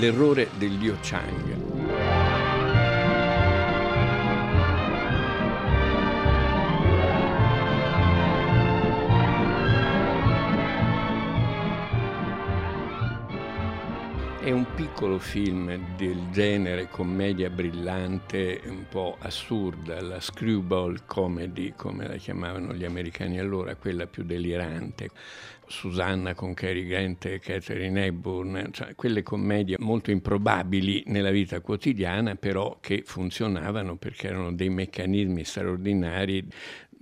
L'errore del Liu Chang. È un piccolo film del genere commedia brillante, un po' assurda, la screwball comedy, come la chiamavano gli americani allora, quella più delirante. Susanna con Cary Grant e Catherine Hepburn, cioè quelle commedie molto improbabili nella vita quotidiana, però che funzionavano perché erano dei meccanismi straordinari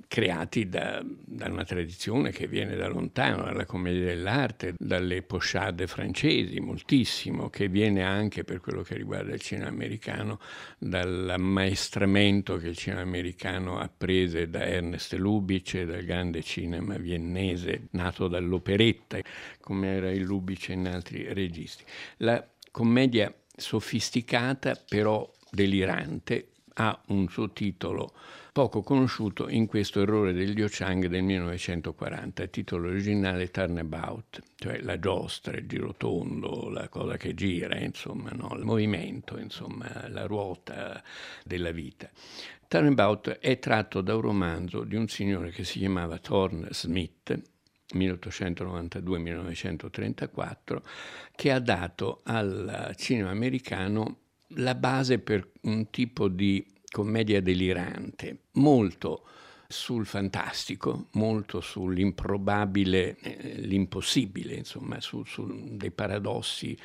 creati da, da, una tradizione che viene da lontano, dalla commedia dell'arte, dalle pochade francesi, moltissimo, che viene anche per quello che riguarda il cinema americano dall'ammaestramento che il cinema americano ha preso da Ernest Lubitsch dal grande cinema viennese nato dall'operetta, come era il Lubitsch in altri registi. La commedia sofisticata però delirante ha un suo titolo poco conosciuto in questo errore del Liu Chang del 1940, il titolo originale Turnabout, cioè la giostra, il girotondo, la cosa che gira, insomma, no? il movimento, insomma, la ruota della vita. Turnabout è tratto da un romanzo di un signore che si chiamava Thorne Smith, 1892-1934, che ha dato al cinema americano la base per un tipo di commedia delirante, molto sul fantastico, molto sull'improbabile, eh, l'impossibile, insomma, su, su, dei paradossi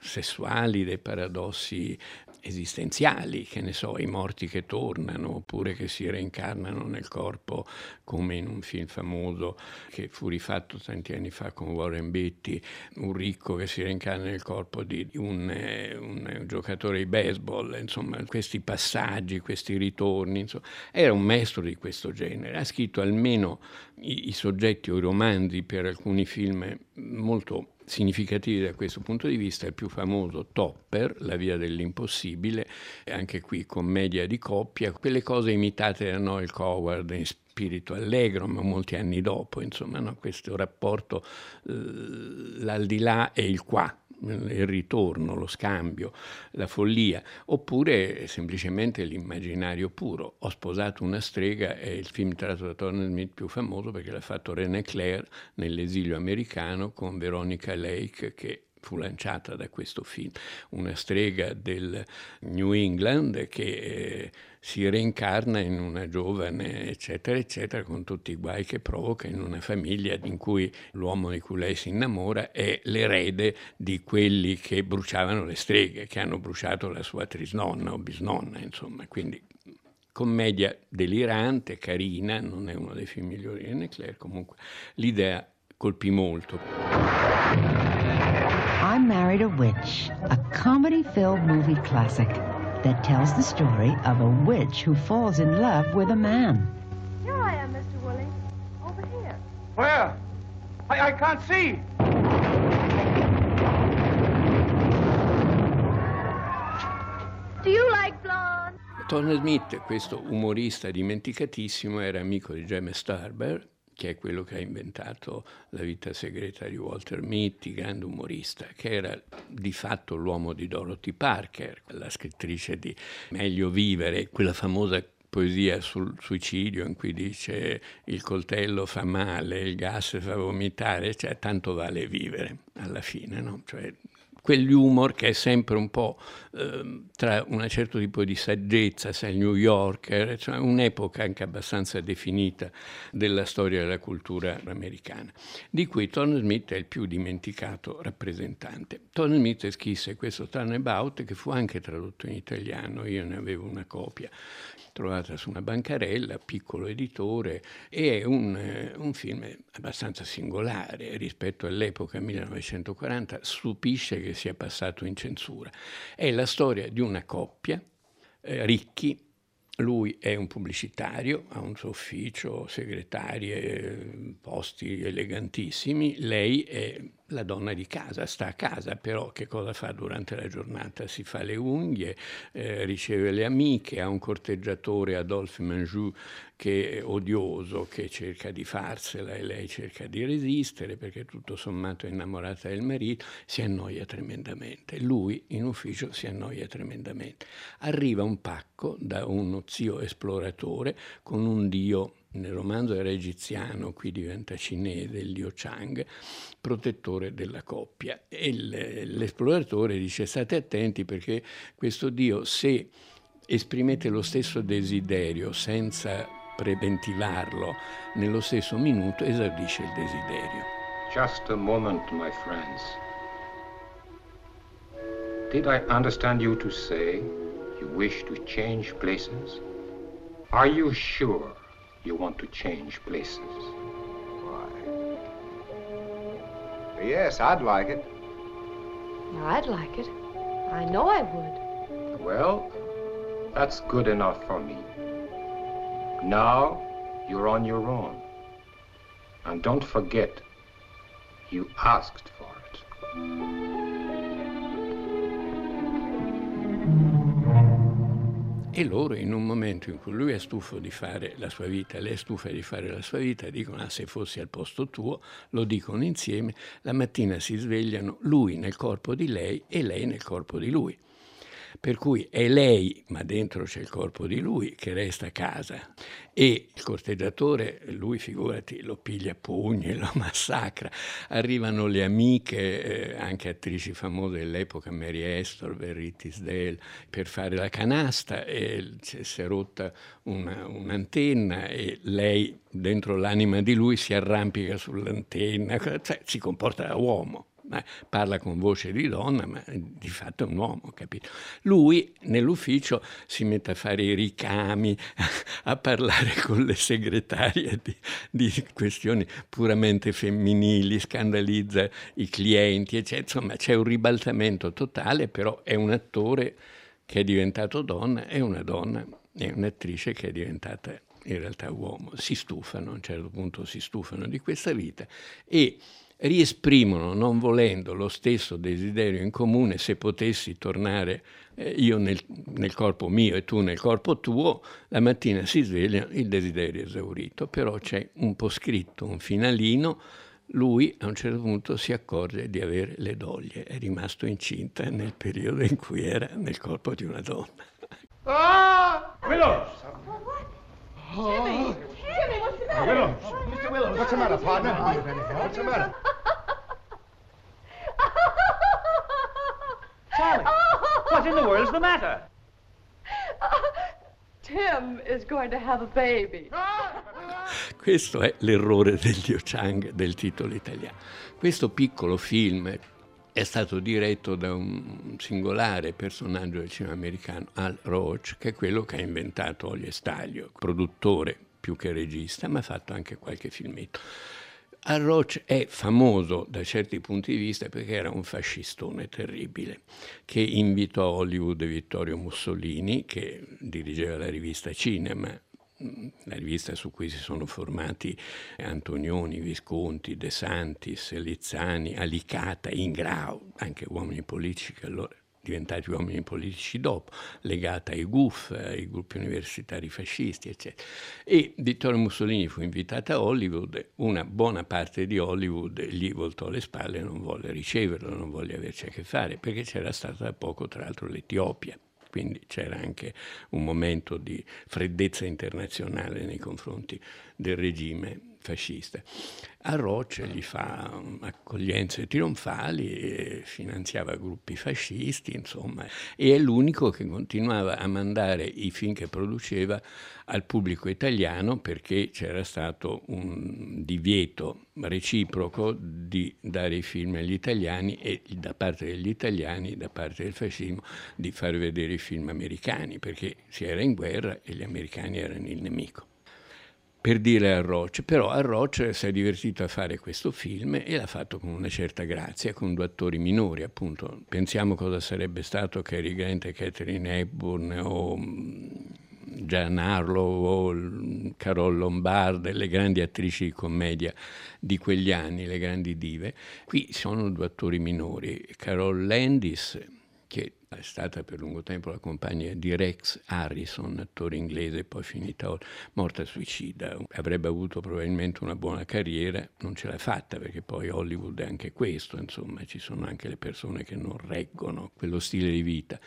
sessuali, dei paradossi esistenziali, che ne so, i morti che tornano oppure che si reincarnano nel corpo, come in un film famoso che fu rifatto tanti anni fa con Warren Beatty, un ricco che si reincarna nel corpo di un, eh, un giocatore di baseball, insomma, questi passaggi, questi ritorni, insomma, era un maestro di questo genere, ha scritto almeno i, i soggetti o i romanzi per alcuni film molto significativi da questo punto di vista, il più famoso Topper, La via dell'impossibile, anche qui commedia di coppia, quelle cose imitate da Noel Coward in spirito allegro, ma molti anni dopo, insomma, no? questo rapporto, eh, l'aldilà e il qua, il ritorno, lo scambio, la follia, oppure semplicemente l'immaginario puro. Ho sposato una strega è il film tratto da Turner Smith più famoso perché l'ha fatto René Clair nell'esilio americano con Veronica Lake che fu lanciata da questo film, una strega del New England che eh, si reincarna in una giovane, eccetera, eccetera, con tutti i guai che provoca in una famiglia in cui l'uomo di cui lei si innamora è l'erede di quelli che bruciavano le streghe, che hanno bruciato la sua trisnonna o bisnonna, insomma, quindi commedia delirante, carina, non è uno dei film migliori di Necler, comunque l'idea colpì molto. I Married a Witch, a comedy filled movie classic that tells the story of a witch who falls in love with a man. Here I am, Mr. Woolley. Over here. Where? I, I can't see. Do you like blonde? Tony Smith, questo umorista dimenticatissimo, era amico di James Starber che è quello che ha inventato La vita segreta di Walter Mitty, grande umorista, che era di fatto l'uomo di Dorothy Parker, la scrittrice di Meglio vivere, quella famosa poesia sul suicidio in cui dice il coltello fa male, il gas fa vomitare, cioè tanto vale vivere alla fine, no? cioè, quell'humor che è sempre un po' eh, tra un certo tipo di saggezza, sai, il New Yorker, cioè un'epoca anche abbastanza definita della storia della cultura americana, di cui Tony Smith è il più dimenticato rappresentante. Tony Smith scrisse questo Turnabout che fu anche tradotto in italiano, io ne avevo una copia trovata su una bancarella, piccolo editore, e è un, eh, un film abbastanza singolare rispetto all'epoca 1940, stupisce che sia passato in censura. È la storia di una coppia, eh, ricchi, lui è un pubblicitario, ha un suo ufficio, segretarie, posti elegantissimi, lei è la donna di casa, sta a casa, però che cosa fa durante la giornata? Si fa le unghie, eh, riceve le amiche, ha un corteggiatore Adolphe Manjou che è odioso, che cerca di farsela e lei cerca di resistere perché tutto sommato è innamorata del marito, si annoia tremendamente. Lui in ufficio si annoia tremendamente. Arriva un pacco da uno zio esploratore con un dio nel romanzo era egiziano, qui diventa cinese, Liu Chang, protettore della coppia. E l'esploratore dice state attenti perché questo Dio, se esprimete lo stesso desiderio senza preventivarlo nello stesso minuto, esaudisce il desiderio. Just a moment, my friends. Did I understand you to say you wish to change places? Are you sure? You want to change places. Why? Yes, I'd like it. I'd like it. I know I would. Well, that's good enough for me. Now, you're on your own. And don't forget, you asked for it. E loro in un momento in cui lui è stufo di fare la sua vita, lei è stufa di fare la sua vita, dicono ah, se fossi al posto tuo, lo dicono insieme, la mattina si svegliano lui nel corpo di lei e lei nel corpo di lui. Per cui è lei, ma dentro c'è il corpo di lui, che resta a casa. E il corteggiatore, lui figurati, lo piglia a pugni, lo massacra. Arrivano le amiche, eh, anche attrici famose dell'epoca, Mary Astor, Verity Tisdale, per fare la canasta e si è rotta una, un'antenna e lei dentro l'anima di lui si arrampica sull'antenna, cioè, si comporta da uomo parla con voce di donna, ma di fatto è un uomo, capito? Lui nell'ufficio si mette a fare i ricami, a parlare con le segretarie di, di questioni puramente femminili, scandalizza i clienti, eccetera. Insomma, c'è un ribaltamento totale, però è un attore che è diventato donna e una donna, è un'attrice che è diventata in realtà uomo. Si stufano, a un certo punto si stufano di questa vita e riesprimono, non volendo, lo stesso desiderio in comune, se potessi tornare eh, io nel, nel, corpo mio e tu nel corpo tuo, la mattina si sveglia il desiderio esaurito, però c'è un po' scritto, un finalino, lui a un certo punto si accorge di avere le doglie, è rimasto incinta nel periodo in cui era nel corpo di una donna. Ah! Willows! Oh. Jimmy! Jimmy, what's the matter? Willows! Mr. Willows, what's the matter, partner? What's the matter? Charlie, what in the world's the matter? Tim is going to have a baby. Questo è l'errore del Liu Chang del titolo italiano. Questo piccolo film è stato diretto da un singolare personaggio del cinema americano, Al Roach, che è quello che ha inventato Olio Staglio, produttore più che regista, ma ha fatto anche qualche filmetto. Arroch è famoso da certi punti di vista perché era un fascistone terribile che invitò a Hollywood Vittorio Mussolini, che dirigeva la rivista Cinema, mm, la rivista su cui si sono formati Antonioni, Visconti, De Santis, Lizzani, Alicata, Ingrao, anche uomini politici che allora diventati uomini politici dopo, legata ai GUF, ai gruppi universitari fascisti, eccetera. E Vittorio Mussolini fu invitato a Hollywood, una buona parte di Hollywood gli voltò le spalle e non volle riceverlo, non volle averci a che fare, perché c'era stata da poco, tra l'altro, l'Etiopia quindi c'era anche un momento di freddezza internazionale nei confronti del regime fascista. A Roche gli fa um, accoglienze trionfali, finanziava gruppi fascisti, insomma, e è l'unico che continuava a mandare i film che produceva al pubblico italiano perché c'era stato un divieto reciproco di dare i film agli italiani e da parte degli italiani, da parte del fascismo, di far vedere i film americani, perché si era in guerra e gli americani erano il nemico per dire a Roche, però a Roche si è divertito a fare questo film e l'ha fatto con una certa grazia, con due attori minori appunto. Pensiamo cosa sarebbe stato Cary Grant e Catherine Hepburn o mm, Gian Harlow o Carol Lombard, le grandi attrici di commedia di quegli anni, le grandi dive. Qui sono due attori minori, Carol Landis, che è stata per lungo tempo la compagna di Rex Harrison, attore inglese, poi finita morta suicida. Avrebbe avuto probabilmente una buona carriera, non ce l'ha fatta perché poi Hollywood è anche questo, insomma, ci sono anche le persone che non reggono quello stile di vita.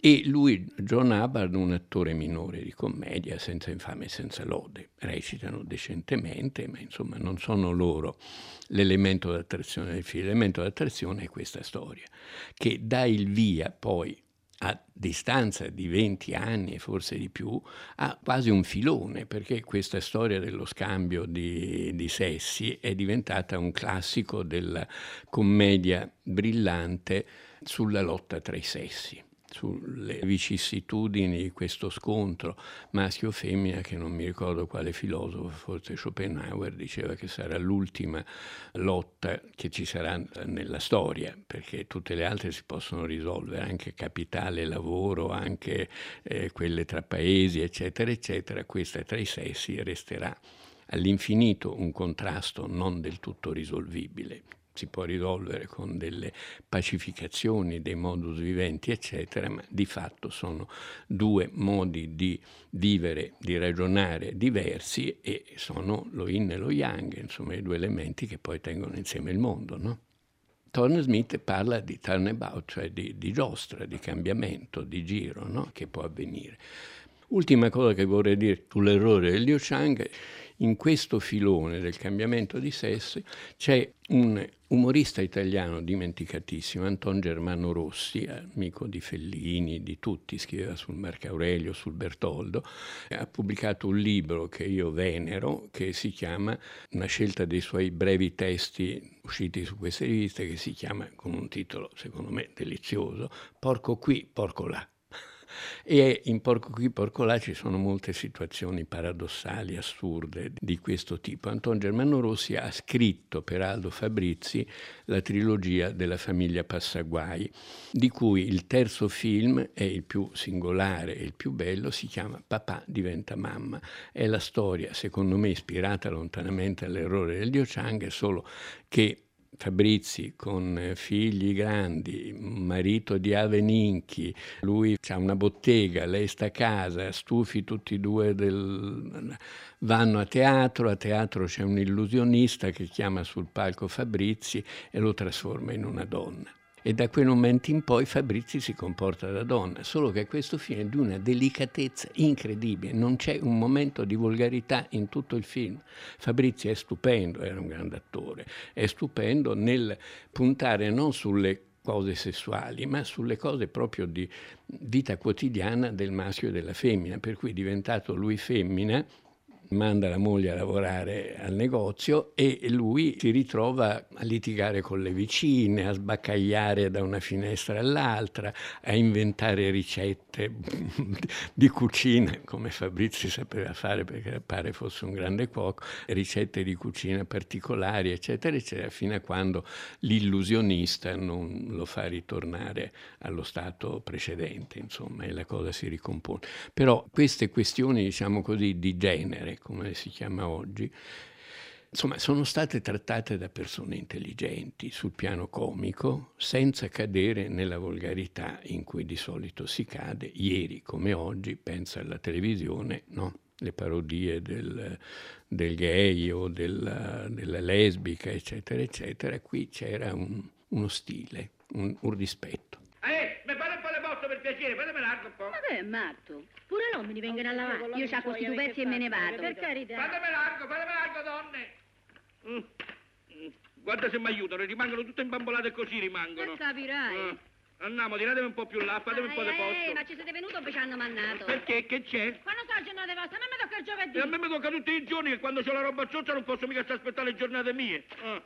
E lui, John Hubbard, un attore minore di commedia, senza infame e senza lode. Recitano decentemente, ma insomma non sono loro l'elemento d'attrazione del film. L'elemento d'attrazione è questa storia, che dà il via poi a distanza di 20 anni e forse di più, a quasi un filone, perché questa storia dello scambio di, di, sessi è diventata un classico della commedia brillante sulla lotta tra i sessi sulle vicissitudini di questo scontro maschio-femmina che non mi ricordo quale filosofo, forse Schopenhauer, diceva che sarà l'ultima lotta che ci sarà nella storia, perché tutte le altre si possono risolvere, anche capitale, lavoro, anche eh, quelle tra paesi, eccetera, eccetera. Questa tra i sessi resterà all'infinito un contrasto non del tutto risolvibile si può risolvere con delle pacificazioni dei modus viventi, eccetera, ma di fatto sono due modi di vivere, di ragionare diversi e sono lo yin e lo yang, insomma i due elementi che poi tengono insieme il mondo. No? Thorne Smith parla di turnabout, cioè di, di giostra, di cambiamento, di giro no? che può avvenire. Ultima cosa che vorrei dire sull'errore del Liu Chang in questo filone del cambiamento di sessi c'è un umorista italiano dimenticatissimo, Anton Germano Rossi, amico di Fellini, di tutti, scriveva sul Marco Aurelio, sul Bertoldo, ha pubblicato un libro che io venero, che si chiama, una scelta dei suoi brevi testi usciti su queste riviste, che si chiama, con un titolo secondo me delizioso, Porco qui, porco là. E in Porco qui, Porco là ci sono molte situazioni paradossali, assurde di questo tipo. Anton Germano Rossi ha scritto per Aldo Fabrizi la trilogia della famiglia Passaguai, di cui il terzo film è il più singolare e il più bello, si chiama Papà diventa mamma. È la storia, secondo me, ispirata lontanamente all'errore del Dio Chang, solo che Fabrizi con eh, figli grandi, marito di Aveninchi, lui ha una bottega, lei sta a casa, stufi tutti e due del... vanno a teatro, a teatro c'è un illusionista che chiama sul palco Fabrizi e lo trasforma in una donna e da quel momento in poi Fabrizi si comporta da donna, solo che questo film è di una delicatezza incredibile, non c'è un momento di volgarità in tutto il film. Fabrizi è stupendo, era un grande attore, è stupendo nel puntare non sulle cose sessuali, ma sulle cose proprio di vita quotidiana del maschio e della femmina, per cui è diventato lui femmina manda la moglie a lavorare al negozio e lui si ritrova a litigare con le vicine, a sbaccagliare da una finestra all'altra, a inventare ricette di cucina, come Fabrizi sapeva fare perché pare fosse un grande cuoco, ricette di cucina particolari, eccetera, eccetera, fino a quando l'illusionista non lo fa ritornare allo stato precedente, insomma, e la cosa si ricompone. Però queste questioni, diciamo così, di genere, come si chiama oggi, insomma, sono state trattate da persone intelligenti sul piano comico, senza cadere nella volgarità in cui di solito si cade. Ieri, come oggi, pensa alla televisione, no? le parodie del, del gay o della, della, lesbica, eccetera, eccetera. Qui c'era un, uno stile, un, un rispetto. Eh, mi fate un po' le piacere, fatemi largo un po'. Ma che è matto? Pure non me ne vengono a lavare. Io c'ho questi due pezzi e me ne vado. Per carità. Fatemi largo, fatemi largo, donne. Mm. Mm. Guarda se mi aiutano, rimangono tutte imbambolate così rimangono. E capirai. Ah. Andiamo, tiratemi un po' più là, fatemi un po' di posto. Eh, ma ci siete venuti o vi ci hanno mannato? Perché? Che c'è? Quando sono le giornate vostre? A me mi tocca il giovedì. E a me mi tocca tutti i giorni che quando c'ho la roba sotto non posso mica aspettare le giornate mie. Ah.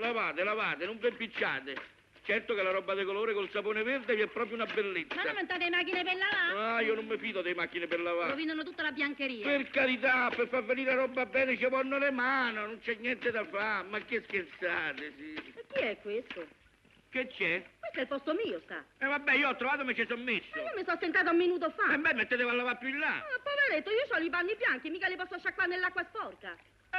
Lavate, lavate, non vi impicciate. Certo che la roba di colore col sapone verde è proprio una bellezza. Ma non montate le macchine per lavare? Ah, io non mi fido delle macchine per lavare. Rovinano tutta la biancheria. Per carità, per far venire la roba bene ci vanno le mani, non c'è niente da fare. Ma che scherzate, sì. E chi è questo? Che c'è? Questo è il posto mio, sta. E vabbè, io ho trovato e mi ci sono messo. Ma io mi sono sentata un minuto fa. E beh, mettetevo a lavare più in là. Ah, poveretto, io ho i panni bianchi, mica li posso sciacquare nell'acqua sporca.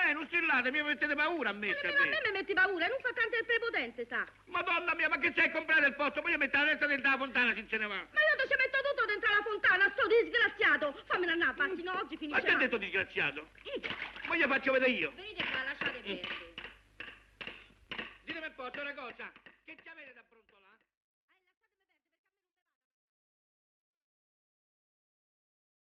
Eh, non strillate, mi mettete paura a me, Ma a me mi metti paura, non fa tanto il prepotente, sa. Madonna mia, ma che c'è a comprare il posto? Poi io metto la testa dentro la fontana se se ne va. Ma io ti ci metto tutto dentro la fontana, sto disgraziato. Fammi andare, passi, no, oggi Ma finisce. che ha detto disgraziato? Ma io faccio vedere io. Venite qua, lasciate perdere.